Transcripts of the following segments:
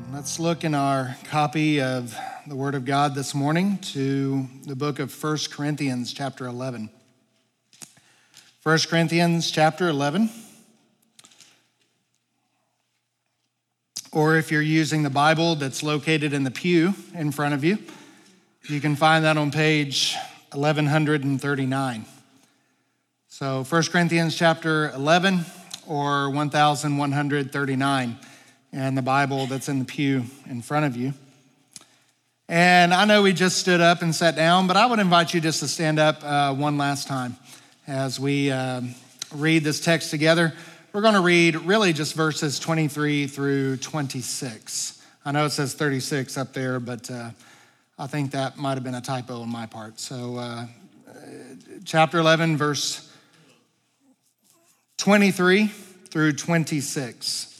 amen. Let's look in our copy of the Word of God this morning to the book of 1 Corinthians, chapter 11. 1 Corinthians, chapter 11. Or if you're using the Bible that's located in the pew in front of you, you can find that on page 1139. So 1 Corinthians chapter 11 or 1139 and the Bible that's in the pew in front of you. And I know we just stood up and sat down, but I would invite you just to stand up uh, one last time as we uh, read this text together. We're going to read really just verses 23 through 26. I know it says 36 up there, but uh, I think that might have been a typo on my part. So, uh, chapter 11, verse 23 through 26.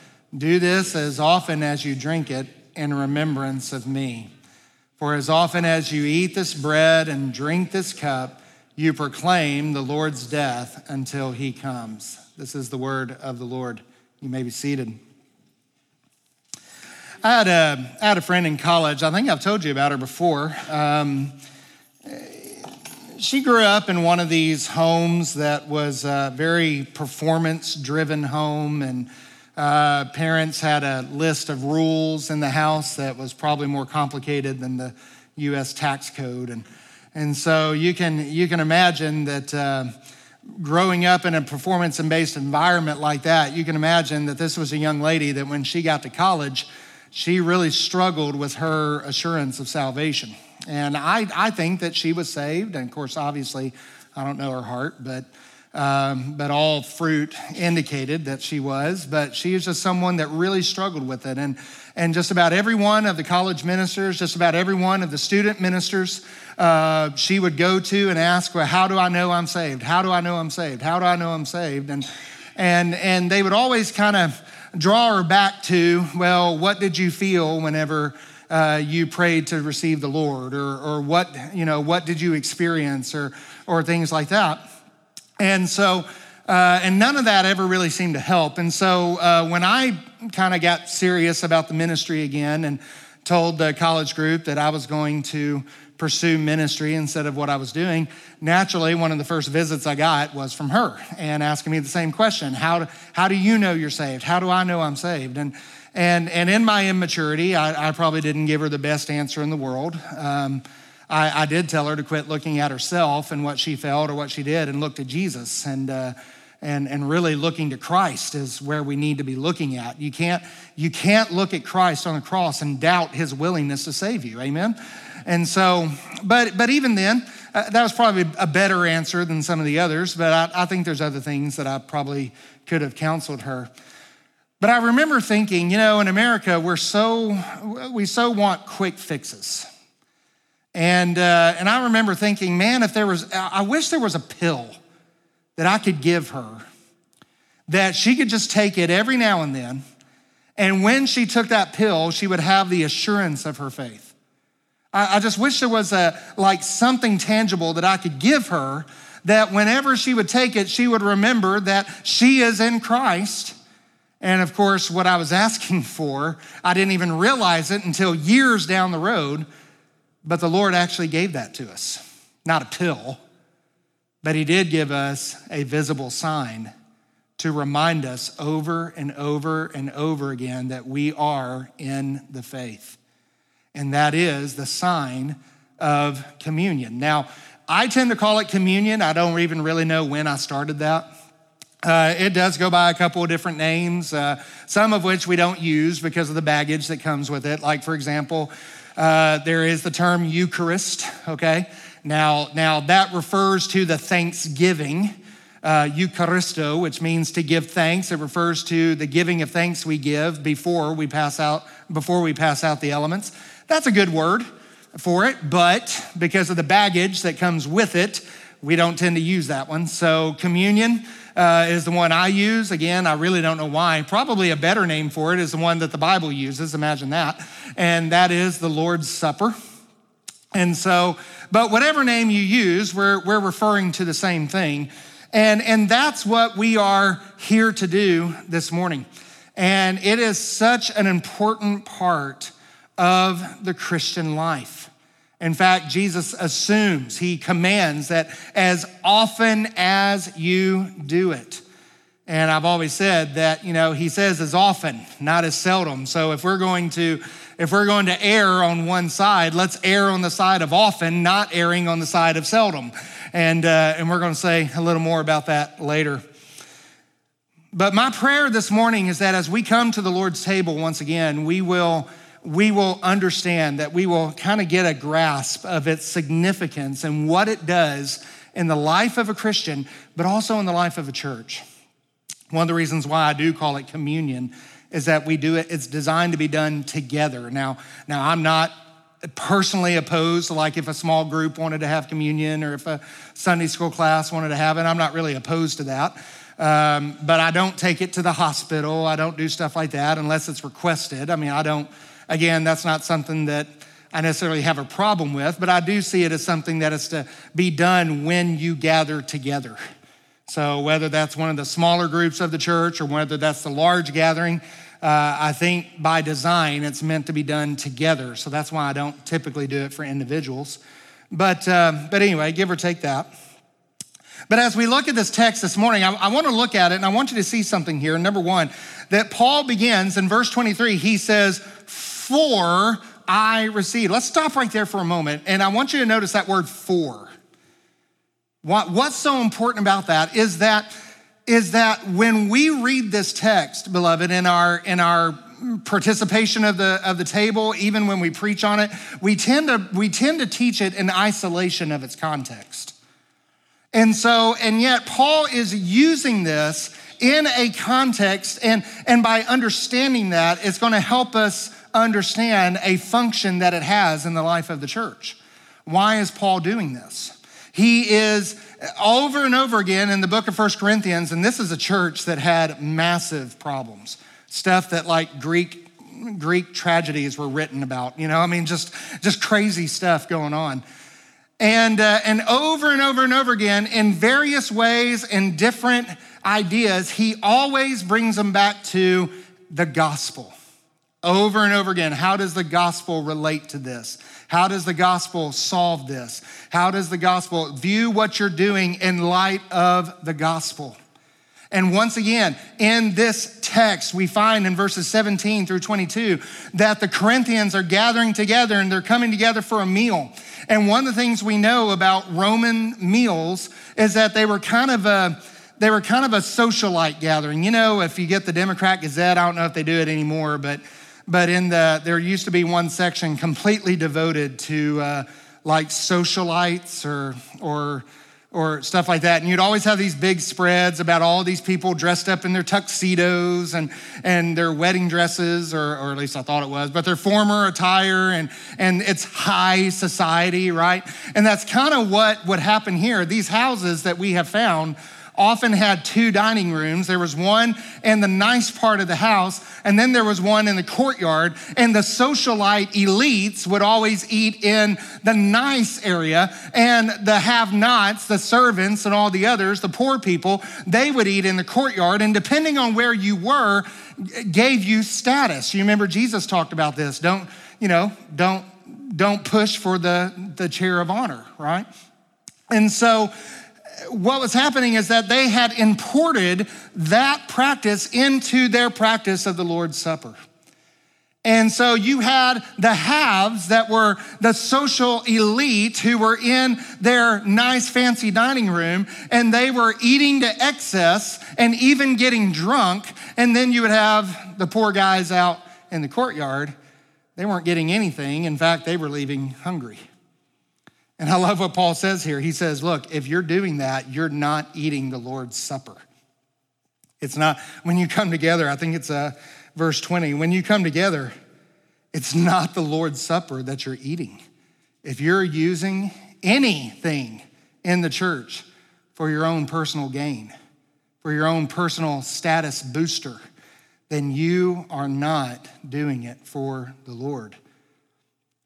Do this as often as you drink it in remembrance of me. For as often as you eat this bread and drink this cup, you proclaim the Lord's death until he comes. This is the word of the Lord. You may be seated. I had a, I had a friend in college. I think I've told you about her before. Um, she grew up in one of these homes that was a very performance driven home and uh, parents had a list of rules in the house that was probably more complicated than the U.S. tax code, and and so you can you can imagine that. Uh, growing up in a performance based environment like that, you can imagine that this was a young lady that when she got to college, she really struggled with her assurance of salvation. And I, I think that she was saved. And of course, obviously, I don't know her heart, but um, but all fruit indicated that she was. But she is just someone that really struggled with it. And, and just about every one of the college ministers, just about every one of the student ministers, uh, she would go to and ask, well, How do I know I'm saved? How do I know I'm saved? How do I know I'm saved? And, and, and they would always kind of draw her back to, Well, what did you feel whenever? Uh, you prayed to receive the Lord, or, or what, you know, what did you experience, or, or things like that. And so, uh, and none of that ever really seemed to help. And so, uh, when I kind of got serious about the ministry again and told the college group that I was going to pursue ministry instead of what I was doing, naturally, one of the first visits I got was from her and asking me the same question How do, how do you know you're saved? How do I know I'm saved? And and, and in my immaturity, I, I probably didn't give her the best answer in the world. Um, I, I, did tell her to quit looking at herself and what she felt or what she did and look to Jesus and, uh, and, and really looking to Christ is where we need to be looking at. You can't, you can't look at Christ on the cross and doubt his willingness to save you. Amen? And so, but, but even then, uh, that was probably a better answer than some of the others, but I, I think there's other things that I probably could have counseled her. But I remember thinking, you know, in America, we're so, we so want quick fixes. And, uh, and I remember thinking, man, if there was, I wish there was a pill that I could give her that she could just take it every now and then. And when she took that pill, she would have the assurance of her faith. I, I just wish there was a, like something tangible that I could give her that whenever she would take it, she would remember that she is in Christ. And of course, what I was asking for, I didn't even realize it until years down the road but the Lord actually gave that to us. Not a pill, but He did give us a visible sign to remind us over and over and over again that we are in the faith. And that is the sign of communion. Now, I tend to call it communion. I don't even really know when I started that. Uh, it does go by a couple of different names, uh, some of which we don't use because of the baggage that comes with it. Like, for example, uh, there is the term Eucharist, okay? Now, now that refers to the thanksgiving uh, Eucharisto, which means to give thanks. It refers to the giving of thanks we give before we pass out before we pass out the elements. That's a good word for it, but because of the baggage that comes with it, we don't tend to use that one. So communion uh, is the one I use. Again, I really don't know why. Probably a better name for it is the one that the Bible uses. Imagine that, and that is the Lord's Supper. And so, but whatever name you use, we're, we're referring to the same thing. And, and that's what we are here to do this morning. And it is such an important part of the Christian life. In fact, Jesus assumes, he commands that as often as you do it. And I've always said that, you know, he says as often, not as seldom. So if we're going to if we're going to err on one side, let's err on the side of often, not erring on the side of seldom. And, uh, and we're going to say a little more about that later. But my prayer this morning is that as we come to the Lord's table once again, we will, we will understand that we will kind of get a grasp of its significance and what it does in the life of a Christian, but also in the life of a church. One of the reasons why I do call it communion is that we do it, it's designed to be done together. Now, now I'm not personally opposed like if a small group wanted to have communion or if a Sunday school class wanted to have it. I'm not really opposed to that. Um, but I don't take it to the hospital. I don't do stuff like that unless it's requested. I mean, I don't, again, that's not something that I necessarily have a problem with, but I do see it as something that is to be done when you gather together. So, whether that's one of the smaller groups of the church or whether that's the large gathering, uh, I think by design it's meant to be done together. So, that's why I don't typically do it for individuals. But, uh, but anyway, give or take that. But as we look at this text this morning, I, I want to look at it and I want you to see something here. Number one, that Paul begins in verse 23, he says, For I received. Let's stop right there for a moment. And I want you to notice that word for. What, what's so important about that is that is that when we read this text, beloved, in our in our participation of the of the table, even when we preach on it, we tend to we tend to teach it in isolation of its context. And so, and yet Paul is using this in a context, and, and by understanding that, it's going to help us understand a function that it has in the life of the church. Why is Paul doing this? He is over and over again in the book of First Corinthians, and this is a church that had massive problems. Stuff that like Greek Greek tragedies were written about, you know, I mean, just, just crazy stuff going on. And, uh, and over and over and over again, in various ways and different ideas, he always brings them back to the gospel. Over and over again, how does the gospel relate to this? How does the gospel solve this? How does the gospel view what you're doing in light of the gospel? And once again, in this text, we find in verses 17 through 22 that the Corinthians are gathering together and they're coming together for a meal. And one of the things we know about Roman meals is that they were kind of a they were kind of a socialite gathering. You know, if you get the Democrat Gazette, I don't know if they do it anymore, but but in the there used to be one section completely devoted to uh, like socialites or or or stuff like that. And you'd always have these big spreads about all these people dressed up in their tuxedos and, and their wedding dresses, or, or at least I thought it was, but their former attire, and, and it's high society, right? And that's kind of what would happen here. These houses that we have found often had two dining rooms. There was one in the nice part of the house, and then there was one in the courtyard. And the socialite elites would always eat in the nice area, and the have nots, the servants, and all the others, the poor people, they would eat in the courtyard. And depending on where you were, gave you status. You remember Jesus talked about this. Don't, you know, don't don't push for the, the chair of honor, right? And so what was happening is that they had imported that practice into their practice of the Lord's Supper. And so you had the haves that were the social elite who were in their nice fancy dining room and they were eating to excess and even getting drunk. And then you would have the poor guys out in the courtyard. They weren't getting anything. In fact, they were leaving hungry. And I love what Paul says here. He says, Look, if you're doing that, you're not eating the Lord's Supper. It's not, when you come together, I think it's uh, verse 20, when you come together, it's not the Lord's Supper that you're eating. If you're using anything in the church for your own personal gain, for your own personal status booster, then you are not doing it for the Lord.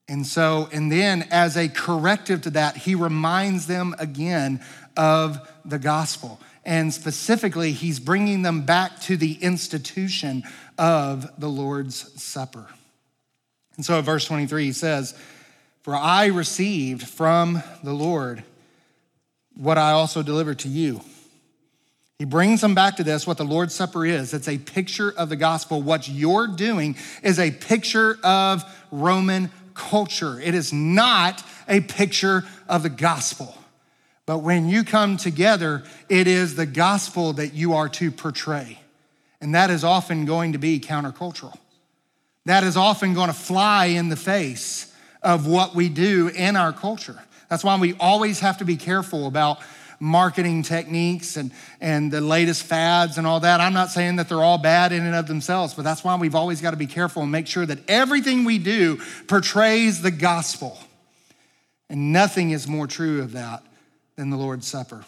And so, and then as a corrective to that, he reminds them again of the gospel. And specifically, he's bringing them back to the institution of the Lord's Supper. And so, at verse 23, he says, For I received from the Lord what I also delivered to you. He brings them back to this what the Lord's Supper is. It's a picture of the gospel. What you're doing is a picture of Roman culture. It is not a picture of the gospel. But when you come together, it is the gospel that you are to portray. And that is often going to be countercultural. That is often going to fly in the face of what we do in our culture. That's why we always have to be careful about marketing techniques and, and the latest fads and all that. I'm not saying that they're all bad in and of themselves, but that's why we've always got to be careful and make sure that everything we do portrays the gospel. And nothing is more true of that than the Lord's Supper.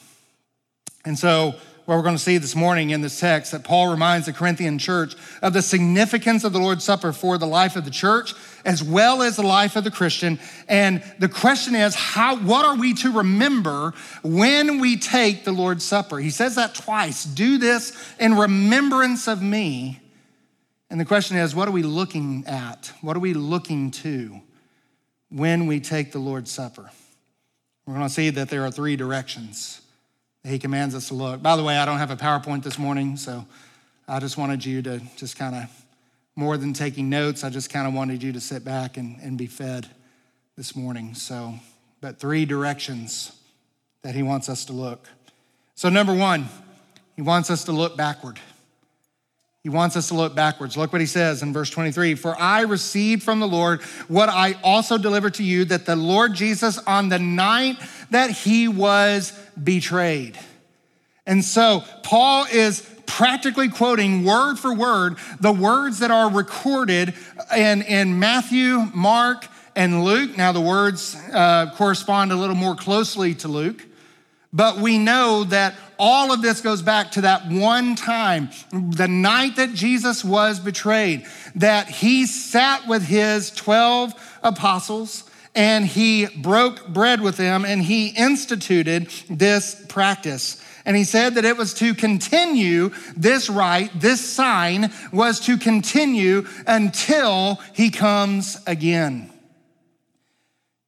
And so, what we're going to see this morning in this text that Paul reminds the Corinthian church of the significance of the Lord's Supper for the life of the church as well as the life of the Christian. And the question is, how, what are we to remember when we take the Lord's Supper? He says that twice do this in remembrance of me. And the question is, what are we looking at? What are we looking to when we take the Lord's Supper? We're going to see that there are three directions he commands us to look. By the way, I don't have a PowerPoint this morning, so I just wanted you to just kind of more than taking notes, I just kind of wanted you to sit back and, and be fed this morning. So, but three directions that he wants us to look. So, number one, he wants us to look backward. He wants us to look backwards. Look what he says in verse 23 For I received from the Lord what I also delivered to you that the Lord Jesus, on the night that he was betrayed. And so, Paul is practically quoting word for word the words that are recorded in, in Matthew, Mark, and Luke. Now, the words uh, correspond a little more closely to Luke, but we know that all of this goes back to that one time, the night that Jesus was betrayed, that he sat with his 12 apostles and he broke bread with them and he instituted this practice. And he said that it was to continue this rite, this sign was to continue until he comes again.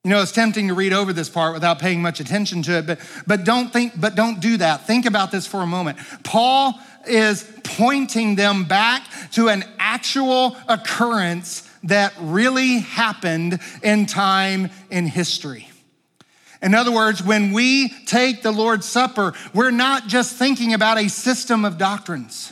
You know, it's tempting to read over this part without paying much attention to it, but, but don't think, but don't do that. Think about this for a moment. Paul is pointing them back to an actual occurrence that really happened in time in history. In other words, when we take the Lord's Supper, we're not just thinking about a system of doctrines.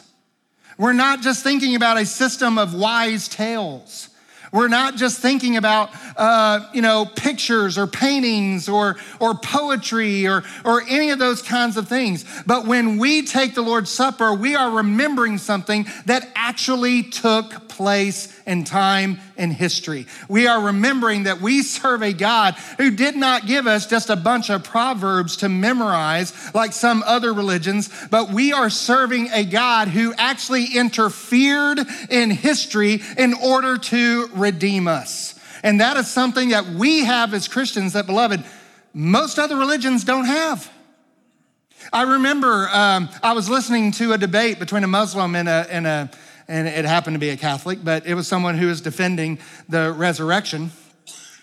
We're not just thinking about a system of wise tales. We're not just thinking about, uh, you know, pictures or paintings or, or poetry or, or any of those kinds of things. But when we take the Lord's Supper, we are remembering something that actually took place in time in history. We are remembering that we serve a God who did not give us just a bunch of proverbs to memorize like some other religions, but we are serving a God who actually interfered in history in order to redeem us. And that is something that we have as Christians that, beloved, most other religions don't have. I remember um, I was listening to a debate between a Muslim and a, and a and it happened to be a Catholic, but it was someone who was defending the resurrection.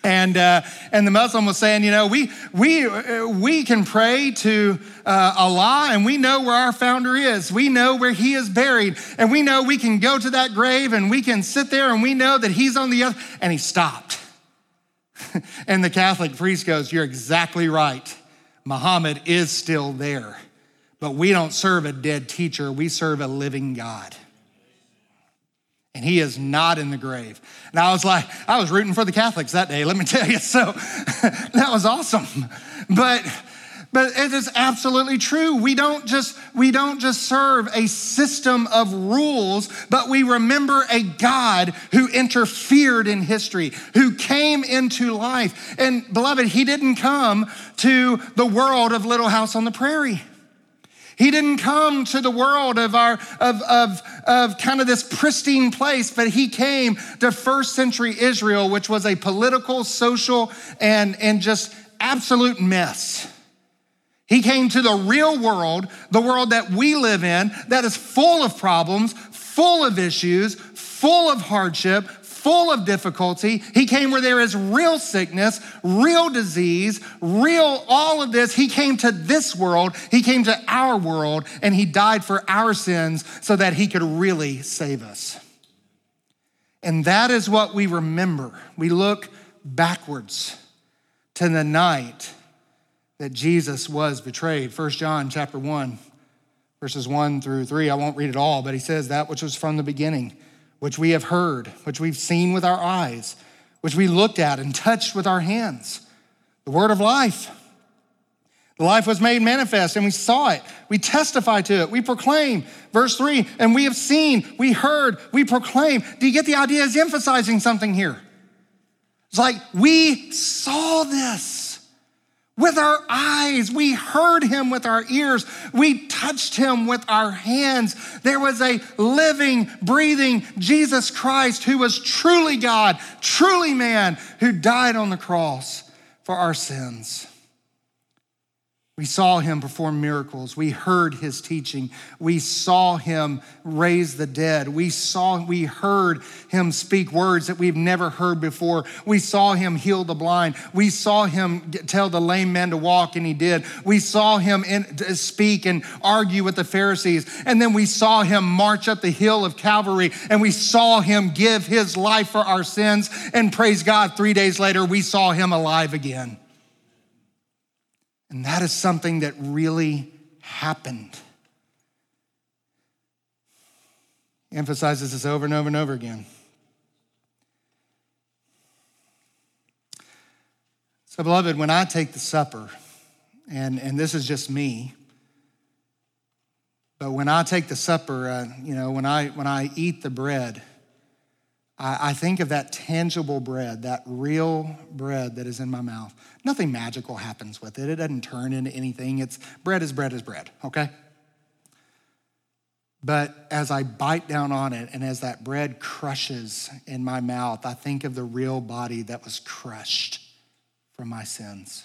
And, uh, and the Muslim was saying, you know, we, we, uh, we can pray to uh, Allah and we know where our founder is. We know where he is buried. And we know we can go to that grave and we can sit there and we know that he's on the other. And he stopped. and the Catholic priest goes, You're exactly right. Muhammad is still there. But we don't serve a dead teacher, we serve a living God. And he is not in the grave. And I was like, I was rooting for the Catholics that day, let me tell you. So that was awesome. But but it is absolutely true. We don't just we don't just serve a system of rules, but we remember a God who interfered in history, who came into life. And beloved, he didn't come to the world of Little House on the Prairie. He didn't come to the world of our of, of, of kind of this pristine place, but he came to first century Israel, which was a political, social, and, and just absolute mess. He came to the real world, the world that we live in, that is full of problems, full of issues, full of hardship, full of difficulty. He came where there is real sickness, real disease, real all of this. He came to this world, He came to our world, and He died for our sins so that He could really save us. And that is what we remember. We look backwards to the night that Jesus was betrayed. 1 John chapter 1 verses 1 through 3. I won't read it all, but he says that which was from the beginning which we have heard, which we've seen with our eyes, which we looked at and touched with our hands. The word of life. The life was made manifest and we saw it. We testify to it. We proclaim. Verse three, and we have seen, we heard, we proclaim. Do you get the idea? Is emphasizing something here. It's like we saw this with our eyes. We heard him with our ears. We touched him with our hands. There was a living, breathing Jesus Christ who was truly God, truly man, who died on the cross for our sins. We saw him perform miracles. We heard his teaching. We saw him raise the dead. We saw, we heard him speak words that we've never heard before. We saw him heal the blind. We saw him tell the lame man to walk, and he did. We saw him in, speak and argue with the Pharisees. And then we saw him march up the hill of Calvary, and we saw him give his life for our sins. And praise God, three days later, we saw him alive again. And that is something that really happened. He emphasizes this over and over and over again. So, beloved, when I take the supper, and, and this is just me, but when I take the supper, uh, you know, when I, when I eat the bread, I, I think of that tangible bread, that real bread that is in my mouth. Nothing magical happens with it. It doesn't turn into anything. It's bread is bread is bread, okay? But as I bite down on it and as that bread crushes in my mouth, I think of the real body that was crushed for my sins.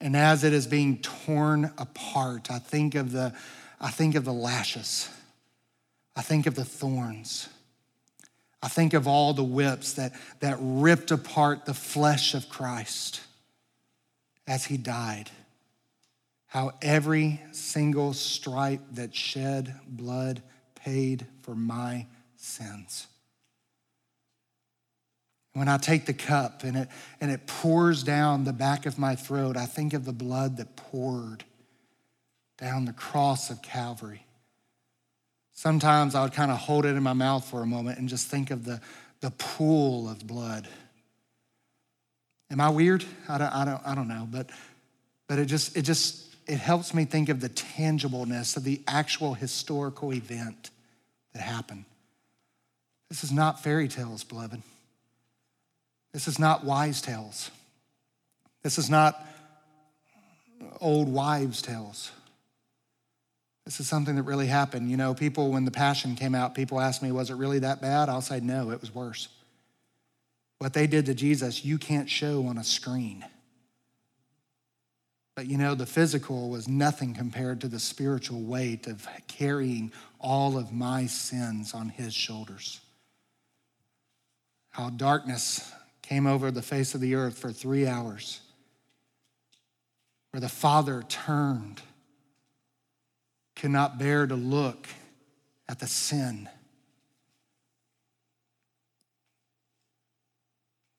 And as it is being torn apart, I think of the, I think of the lashes. I think of the thorns. I think of all the whips that, that ripped apart the flesh of Christ as he died. How every single stripe that shed blood paid for my sins. When I take the cup and it, and it pours down the back of my throat, I think of the blood that poured down the cross of Calvary. Sometimes I would kind of hold it in my mouth for a moment and just think of the, the pool of blood. Am I weird? I don't, I don't, I don't know, but, but it just, it just, it helps me think of the tangibleness of the actual historical event that happened. This is not fairy tales, beloved. This is not wise tales. This is not old wives' tales. This is something that really happened. You know, people, when the Passion came out, people ask me, was it really that bad? I'll say, no, it was worse. What they did to Jesus, you can't show on a screen. But you know, the physical was nothing compared to the spiritual weight of carrying all of my sins on his shoulders. How darkness came over the face of the earth for three hours, where the Father turned cannot bear to look at the sin.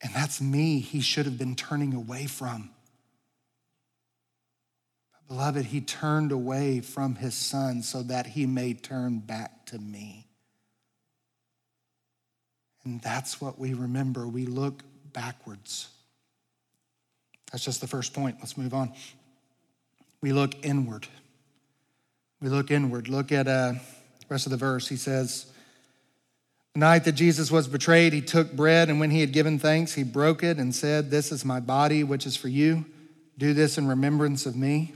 And that's me, he should have been turning away from. Beloved, he turned away from his son so that he may turn back to me. And that's what we remember. We look backwards. That's just the first point. Let's move on. We look inward. We look inward. Look at uh, rest of the verse. He says, The night that Jesus was betrayed, he took bread, and when he had given thanks, he broke it and said, This is my body, which is for you. Do this in remembrance of me.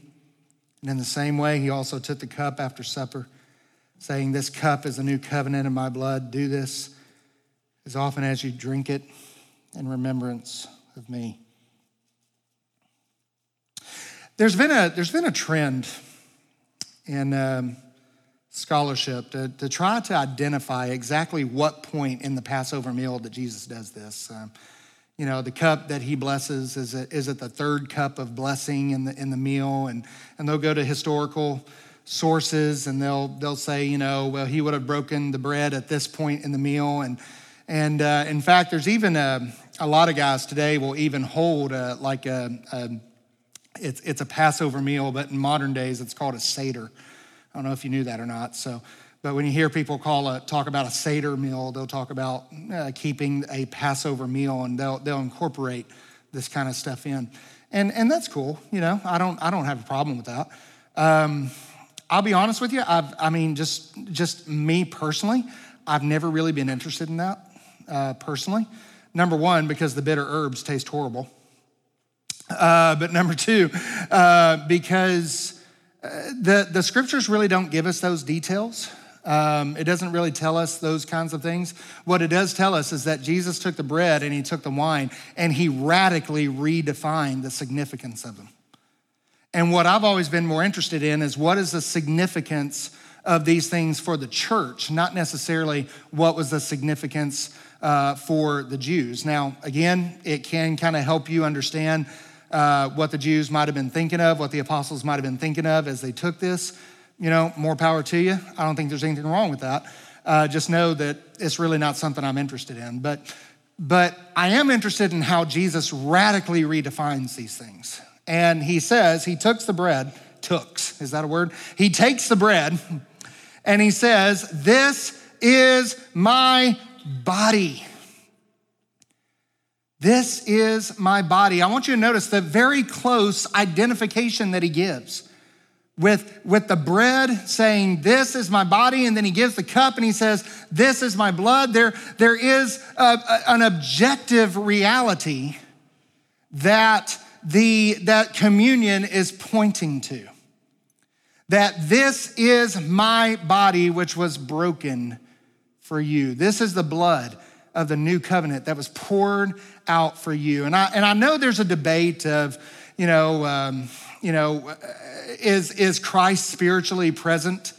And in the same way, he also took the cup after supper, saying, This cup is a new covenant in my blood. Do this as often as you drink it in remembrance of me. There's been a, there's been a trend in um, scholarship to, to try to identify exactly what point in the Passover meal that Jesus does this. Um, you know, the cup that he blesses, is it, is it the third cup of blessing in the, in the meal? And, and they'll go to historical sources and they'll, they'll say, you know, well, he would have broken the bread at this point in the meal. And and uh, in fact, there's even a, a, lot of guys today will even hold a, like a, a, it's, it's a Passover meal, but in modern days it's called a Seder. I don't know if you knew that or not. So, but when you hear people call a, talk about a Seder meal, they'll talk about uh, keeping a Passover meal and they'll, they'll incorporate this kind of stuff in. And, and that's cool. You know, I don't, I don't have a problem with that. Um, I'll be honest with you. I've, I mean, just, just me personally, I've never really been interested in that uh, personally. Number one, because the bitter herbs taste horrible. Uh, but number two, uh, because uh, the, the scriptures really don't give us those details. Um, it doesn't really tell us those kinds of things. What it does tell us is that Jesus took the bread and he took the wine and he radically redefined the significance of them. And what I've always been more interested in is what is the significance of these things for the church, not necessarily what was the significance uh, for the Jews. Now, again, it can kind of help you understand uh, what the Jews might have been thinking of, what the apostles might have been thinking of as they took this. You know, more power to you. I don't think there's anything wrong with that. Uh, just know that it's really not something I'm interested in. But, but I am interested in how Jesus radically redefines these things. And he says, he took the bread, tooks, is that a word? He takes the bread and he says, This is my body. This is my body. I want you to notice the very close identification that he gives with, with the bread saying, This is my body, and then he gives the cup and he says, This is my blood. There, there is a, a, an objective reality that, the, that communion is pointing to. That this is my body, which was broken for you. This is the blood of the new covenant that was poured out for you. And I, and I know there's a debate of, you know, um, you know, is, is Christ spiritually present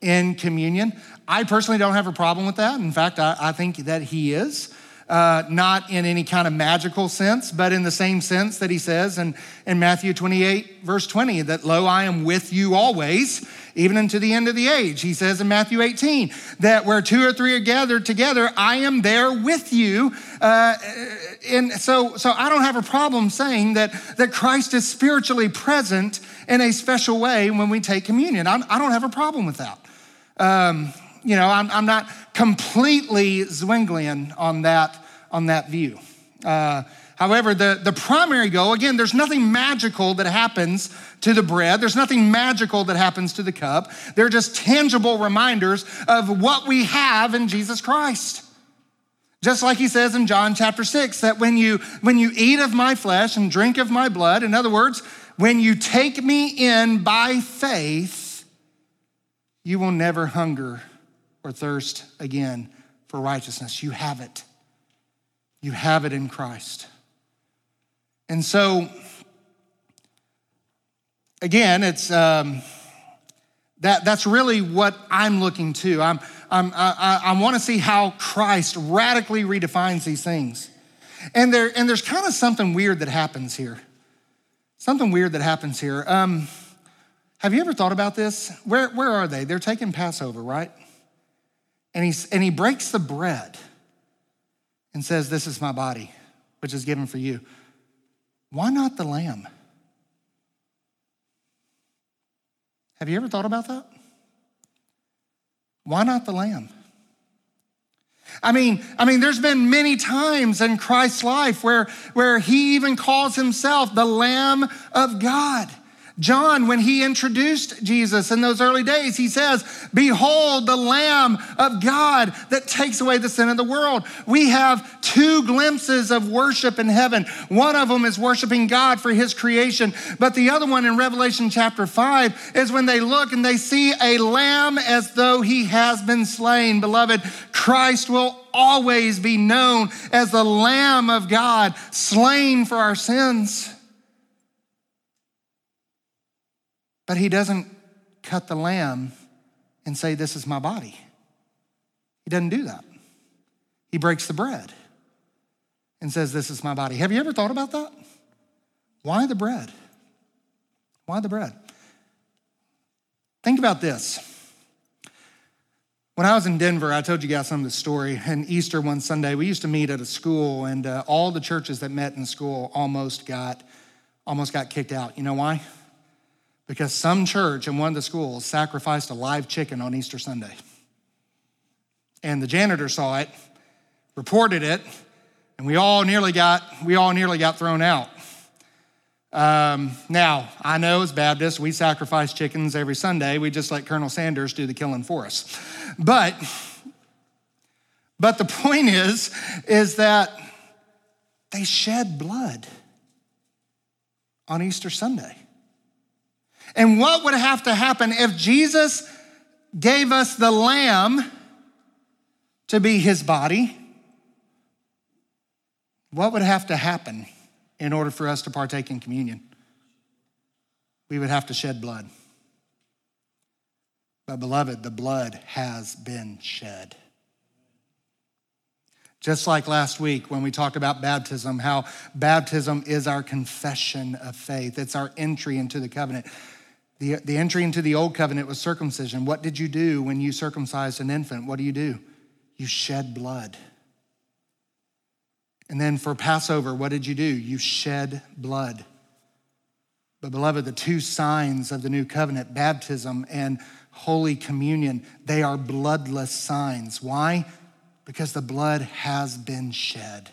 in communion? I personally don't have a problem with that. In fact, I, I think that he is uh, not in any kind of magical sense, but in the same sense that he says in, in Matthew 28, verse 20, that, Lo, I am with you always, even unto the end of the age. He says in Matthew 18, that where two or three are gathered together, I am there with you. Uh, and so, so I don't have a problem saying that, that Christ is spiritually present in a special way when we take communion. I'm, I do not have a problem with that. Um, you know, I'm, I'm not completely Zwinglian on that, on that view. Uh, however, the, the primary goal, again, there's nothing magical that happens to the bread. There's nothing magical that happens to the cup. They're just tangible reminders of what we have in Jesus Christ. Just like he says in John chapter 6 that when you when you eat of my flesh and drink of my blood, in other words, when you take me in by faith, you will never hunger or thirst again for righteousness. You have it. You have it in Christ. And so, again, it's um, that, that's really what I'm looking to. I'm, I'm, I, I want to see how Christ radically redefines these things. And, there, and there's kind of something weird that happens here. Something weird that happens here. Um, have you ever thought about this? Where, where are they? They're taking Passover, right? And, he's, and he breaks the bread and says, This is my body, which is given for you. Why not the lamb? Have you ever thought about that? Why not the lamb? I mean, I mean, there's been many times in Christ's life where, where he even calls himself the Lamb of God. John, when he introduced Jesus in those early days, he says, Behold the Lamb of God that takes away the sin of the world. We have two glimpses of worship in heaven. One of them is worshiping God for his creation, but the other one in Revelation chapter 5 is when they look and they see a lamb as though he has been slain. Beloved, Christ will always be known as the Lamb of God, slain for our sins. But he doesn't cut the lamb and say, This is my body. He doesn't do that. He breaks the bread and says, This is my body. Have you ever thought about that? Why the bread? Why the bread? Think about this. When I was in Denver, I told you guys some of the story. And Easter one Sunday, we used to meet at a school, and uh, all the churches that met in school almost got almost got kicked out. You know why? Because some church in one of the schools sacrificed a live chicken on Easter Sunday. And the janitor saw it, reported it, and we all nearly got we all nearly got thrown out. Um, now, I know as Baptists, we sacrifice chickens every Sunday. We just let Colonel Sanders do the killing for us. But, but the point is, is that they shed blood on Easter Sunday. And what would have to happen if Jesus gave us the lamb to be his body? What would have to happen in order for us to partake in communion? We would have to shed blood. But, beloved, the blood has been shed. Just like last week when we talked about baptism, how baptism is our confession of faith, it's our entry into the covenant. The, the entry into the old covenant was circumcision. What did you do when you circumcised an infant? What do you do? You shed blood. And then for Passover, what did you do? You shed blood. But, beloved, the two signs of the new covenant, baptism and Holy Communion, they are bloodless signs. Why? Because the blood has been shed.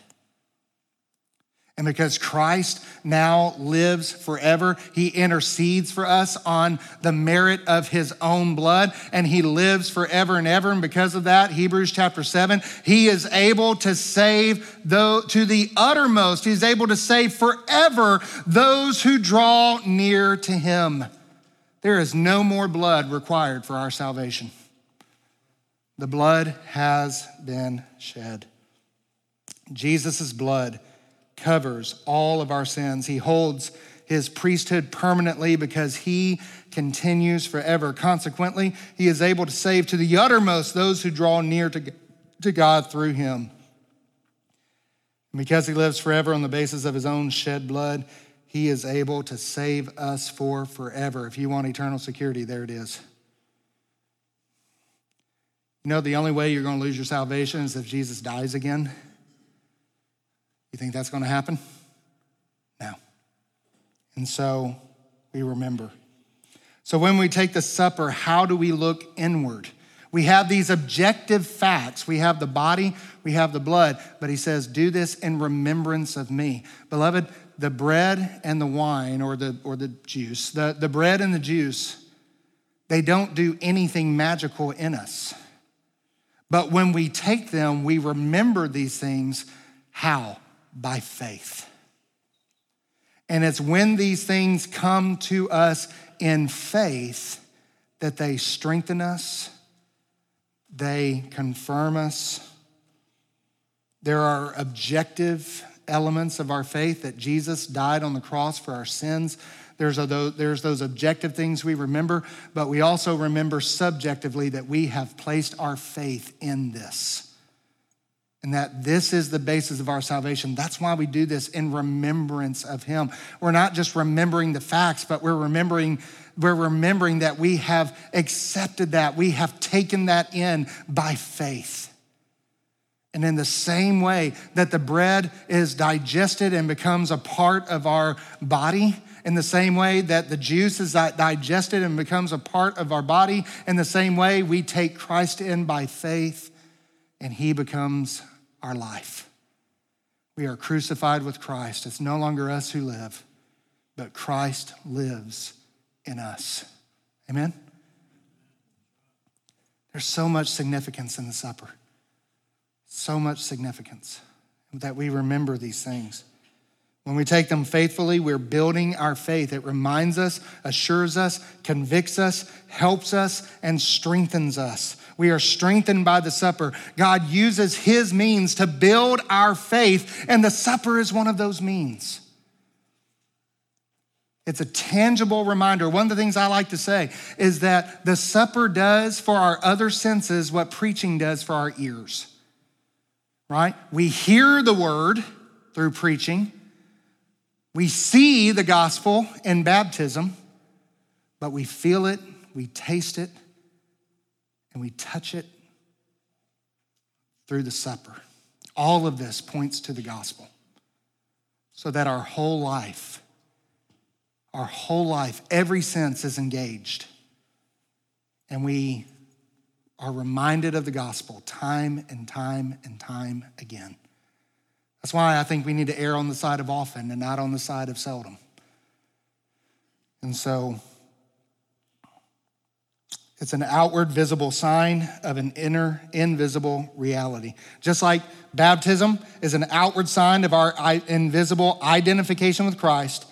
And because Christ now lives forever, he intercedes for us on the merit of his own blood, and he lives forever and ever. And because of that, Hebrews chapter 7, he is able to save though to the uttermost. He's able to save forever those who draw near to him. There is no more blood required for our salvation. The blood has been shed. Jesus' blood covers all of our sins. He holds his priesthood permanently because he continues forever. Consequently, he is able to save to the uttermost those who draw near to, to God through him. And because he lives forever on the basis of his own shed blood, he is able to save us for forever. If you want eternal security, there it is. You know, the only way you're going to lose your salvation is if Jesus dies again. You think that's going to happen? No. And so we remember. So when we take the supper, how do we look inward? We have these objective facts. We have the body, we have the blood, but he says, Do this in remembrance of me. Beloved, the bread and the wine or the, or the juice, the, the bread and the juice, they don't do anything magical in us. But when we take them, we remember these things. How? By faith. And it's when these things come to us in faith that they strengthen us, they confirm us. There are objective elements of our faith that Jesus died on the cross for our sins. There's those, there's those objective things we remember, but we also remember subjectively that we have placed our faith in this and that this is the basis of our salvation. That's why we do this in remembrance of him. We're not just remembering the facts, but we're remembering we're remembering that we have accepted that. We have taken that in by faith. And in the same way that the bread is digested and becomes a part of our body, in the same way that the juice is digested and becomes a part of our body, in the same way we take Christ in by faith and he becomes our life. We are crucified with Christ. It's no longer us who live, but Christ lives in us. Amen? There's so much significance in the supper. So much significance that we remember these things. When we take them faithfully, we're building our faith. It reminds us, assures us, convicts us, helps us, and strengthens us. We are strengthened by the supper. God uses his means to build our faith, and the supper is one of those means. It's a tangible reminder. One of the things I like to say is that the supper does for our other senses what preaching does for our ears, right? We hear the word through preaching, we see the gospel in baptism, but we feel it, we taste it, and we touch it through the supper. All of this points to the gospel so that our whole life, our whole life, every sense is engaged. And we are reminded of the gospel time and time and time again. That's why I think we need to err on the side of often and not on the side of seldom. And so it's an outward visible sign of an inner invisible reality. Just like baptism is an outward sign of our invisible identification with Christ,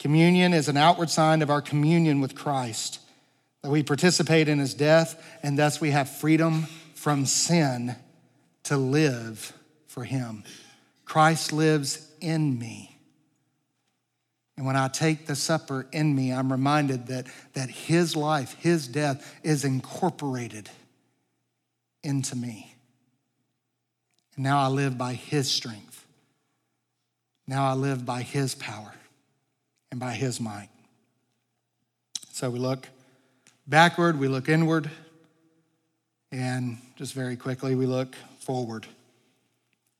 communion is an outward sign of our communion with Christ. That we participate in his death, and thus we have freedom from sin to live for him. Christ lives in me. And when I take the supper in me, I'm reminded that, that his life, his death is incorporated into me. And now I live by his strength. Now I live by his power and by his might. So we look backward, we look inward, and just very quickly, we look forward.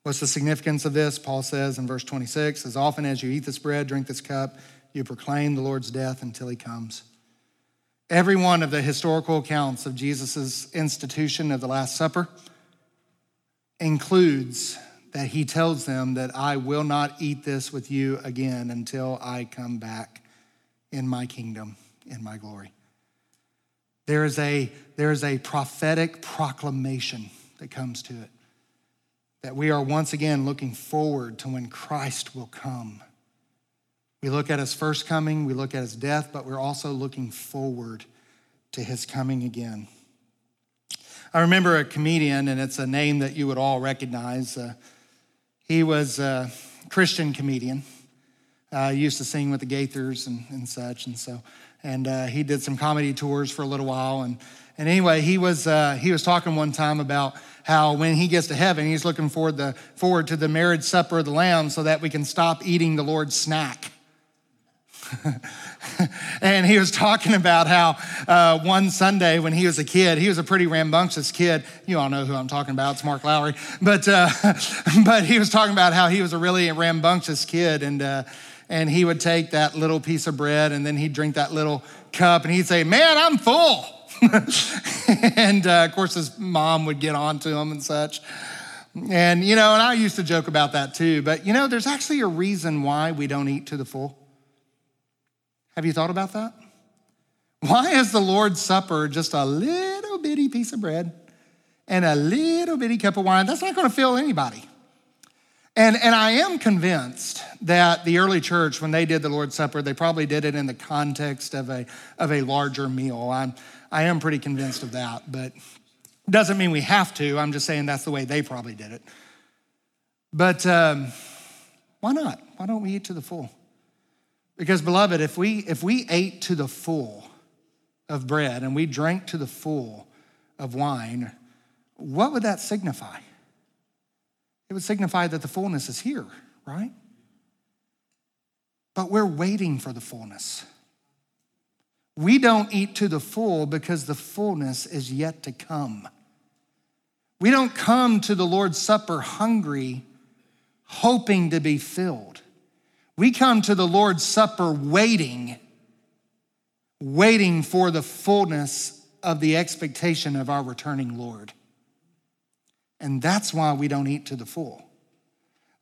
What's the significance of this? Paul says in verse 26 As often as you eat this bread, drink this cup, you proclaim the Lord's death until he comes. Every one of the historical accounts of Jesus' institution of the Last Supper includes that he tells them that I will not eat this with you again until I come back in my kingdom, in my glory. There is a, there is a prophetic proclamation that comes to it that we are once again looking forward to when Christ will come. We look at his first coming, we look at his death, but we're also looking forward to his coming again. I remember a comedian, and it's a name that you would all recognize. Uh, he was a Christian comedian. Uh, used to sing with the Gaithers and, and such, and so, and uh, he did some comedy tours for a little while. And, and anyway, he was uh, he was talking one time about how when he gets to heaven, he's looking forward, the, forward to the marriage supper of the Lamb so that we can stop eating the Lord's snack. and he was talking about how uh, one Sunday when he was a kid, he was a pretty rambunctious kid. You all know who I'm talking about. It's Mark Lowry. But, uh, but he was talking about how he was a really rambunctious kid. And, uh, and he would take that little piece of bread and then he'd drink that little cup and he'd say, Man, I'm full. and uh, of course, his mom would get on to him and such. And, you know, and I used to joke about that too. But, you know, there's actually a reason why we don't eat to the full. Have you thought about that? Why is the Lord's Supper just a little bitty piece of bread and a little bitty cup of wine? That's not going to fill anybody. And, and I am convinced that the early church, when they did the Lord's Supper, they probably did it in the context of a, of a larger meal. I'm, I am pretty convinced of that, but doesn't mean we have to. I'm just saying that's the way they probably did it. But um, why not? Why don't we eat to the full? Because, beloved, if we, if we ate to the full of bread and we drank to the full of wine, what would that signify? It would signify that the fullness is here, right? But we're waiting for the fullness. We don't eat to the full because the fullness is yet to come. We don't come to the Lord's Supper hungry, hoping to be filled. We come to the Lord's Supper waiting, waiting for the fullness of the expectation of our returning Lord. And that's why we don't eat to the full.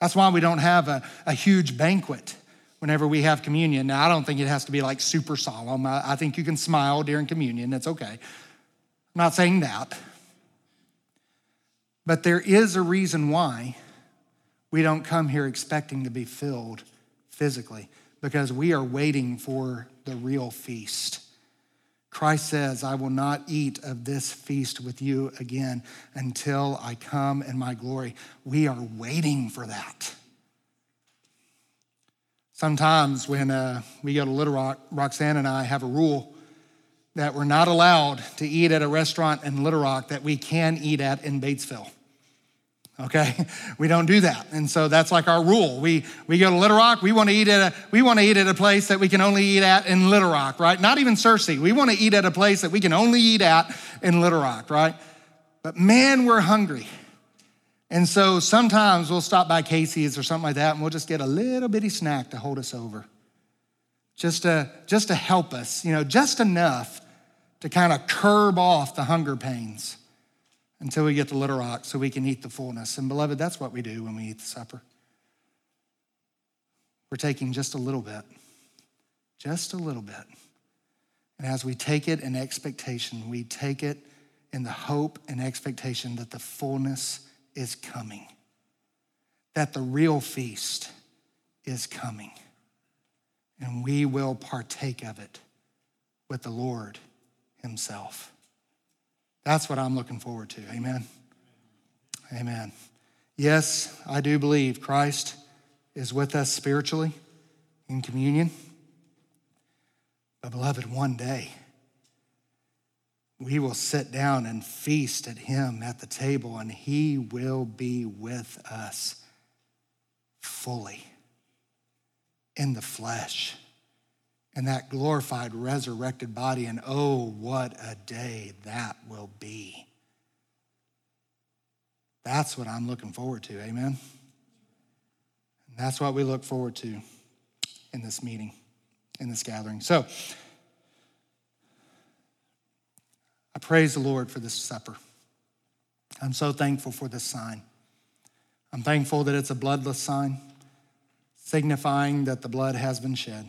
That's why we don't have a, a huge banquet whenever we have communion. Now, I don't think it has to be like super solemn. I, I think you can smile during communion, that's okay. I'm not saying that. But there is a reason why we don't come here expecting to be filled physically, because we are waiting for the real feast. Christ says, I will not eat of this feast with you again until I come in my glory. We are waiting for that. Sometimes when uh, we go to Little Rock, Roxanne and I have a rule that we're not allowed to eat at a restaurant in Little Rock that we can eat at in Batesville okay? We don't do that. And so that's like our rule. We we go to little rock we want to eat at a we want to eat at a place that we can only eat at in little rock right? Not even cersei we want to eat at a place that we can only eat at in little rock right? But man we're hungry. And so sometimes we'll stop by casey's or something like that and we'll just get a little bitty snack to hold us over. Just to just to help us you know just enough to kind of curb off the hunger pains until we get to Little Rock so we can eat the fullness. And beloved, that's what we do when we eat the supper. We're taking just a little bit, just a little bit. And as we take it in expectation, we take it in the hope and expectation that the fullness is coming, that the real feast is coming. And we will partake of it with the Lord Himself. That's what I'm looking forward to. Amen. Amen. Yes, I do believe Christ is with us spiritually in communion. But, beloved, one day we will sit down and feast at Him at the table, and He will be with us fully in the flesh and that glorified, resurrected body. And oh, what a day that will be. That's what I'm looking forward to. Amen. And that's what we look forward to in this meeting, in this gathering. So, I praise the Lord for this supper. I'm so thankful for this sign. I'm thankful that it's a bloodless sign, signifying that the blood has been shed.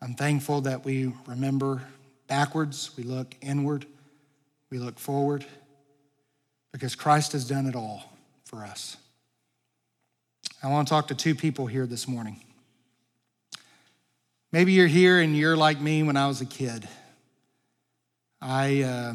I'm thankful that we remember backwards, we look inward, we look forward, because Christ has done it all for us. I want to talk to two people here this morning. Maybe you're here and you're like me when I was a kid. I, uh,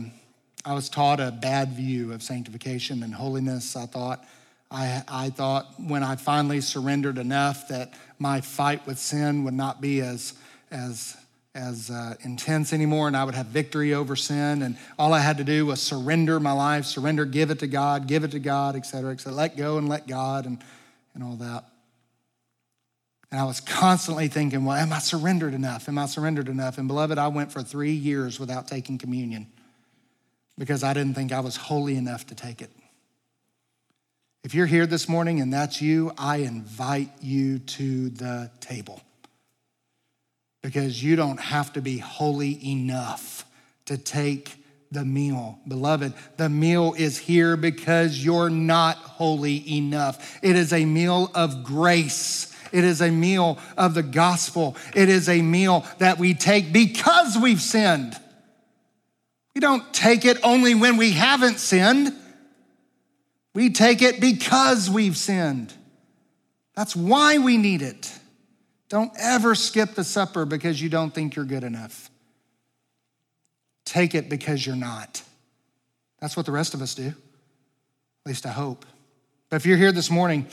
I was taught a bad view of sanctification and holiness. I thought, I, I thought when I finally surrendered enough that my fight with sin would not be as as as uh, intense anymore, and I would have victory over sin. And all I had to do was surrender my life, surrender, give it to God, give it to God, et cetera, et cetera. Let go and let God, and, and all that. And I was constantly thinking, well, am I surrendered enough? Am I surrendered enough? And beloved, I went for three years without taking communion because I didn't think I was holy enough to take it. If you're here this morning and that's you, I invite you to the table because you don't have to be holy enough to take the meal. Beloved, the meal is here because you're not holy enough. It is a meal of grace. It is a meal of the gospel. It is a meal that we take because we've sinned. We don't take it only when we haven't sinned. We take it because we've sinned. That's why we need it. Don't ever skip the supper because you don't think you're good enough. Take it because you're not. That's what the rest of us do. At least I hope. But if you're here this morning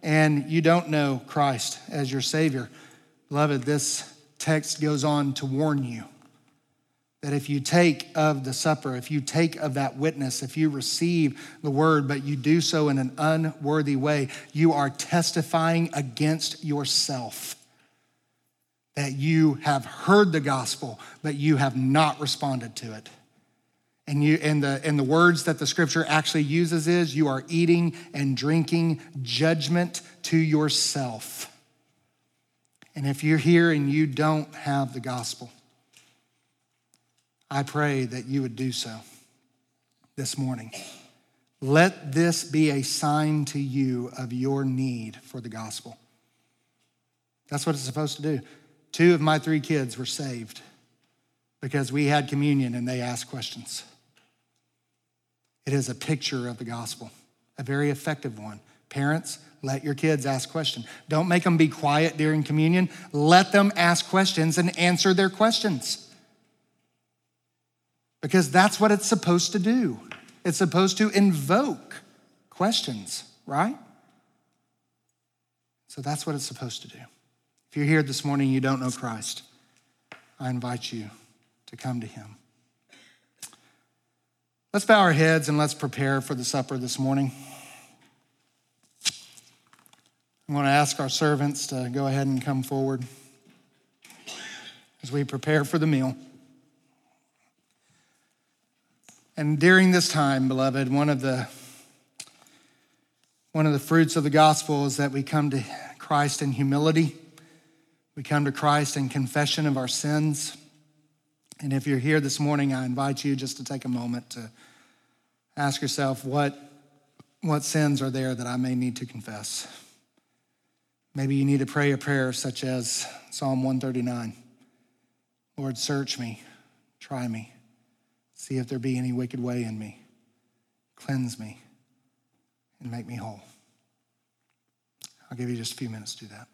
and you don't know Christ as your Savior, beloved, this text goes on to warn you that if you take of the supper, if you take of that witness, if you receive the word, but you do so in an unworthy way, you are testifying against yourself that you have heard the gospel, but you have not responded to it. And, you, and, the, and the words that the scripture actually uses is you are eating and drinking judgment to yourself. And if you're here and you don't have the gospel, I pray that you would do so this morning. Let this be a sign to you of your need for the gospel. That's what it's supposed to do. Two of my three kids were saved because we had communion and they asked questions. It is a picture of the gospel, a very effective one. Parents, let your kids ask questions. Don't make them be quiet during communion. Let them ask questions and answer their questions. Because that's what it's supposed to do. It's supposed to invoke questions, right? So that's what it's supposed to do. If you're here this morning and you don't know Christ, I invite you to come to him. Let's bow our heads and let's prepare for the supper this morning. I'm going to ask our servants to go ahead and come forward as we prepare for the meal. And during this time, beloved, one of the one of the fruits of the gospel is that we come to Christ in humility. We come to Christ in confession of our sins. And if you're here this morning, I invite you just to take a moment to ask yourself what, what sins are there that I may need to confess. Maybe you need to pray a prayer such as Psalm 139 Lord, search me, try me, see if there be any wicked way in me, cleanse me, and make me whole. I'll give you just a few minutes to do that.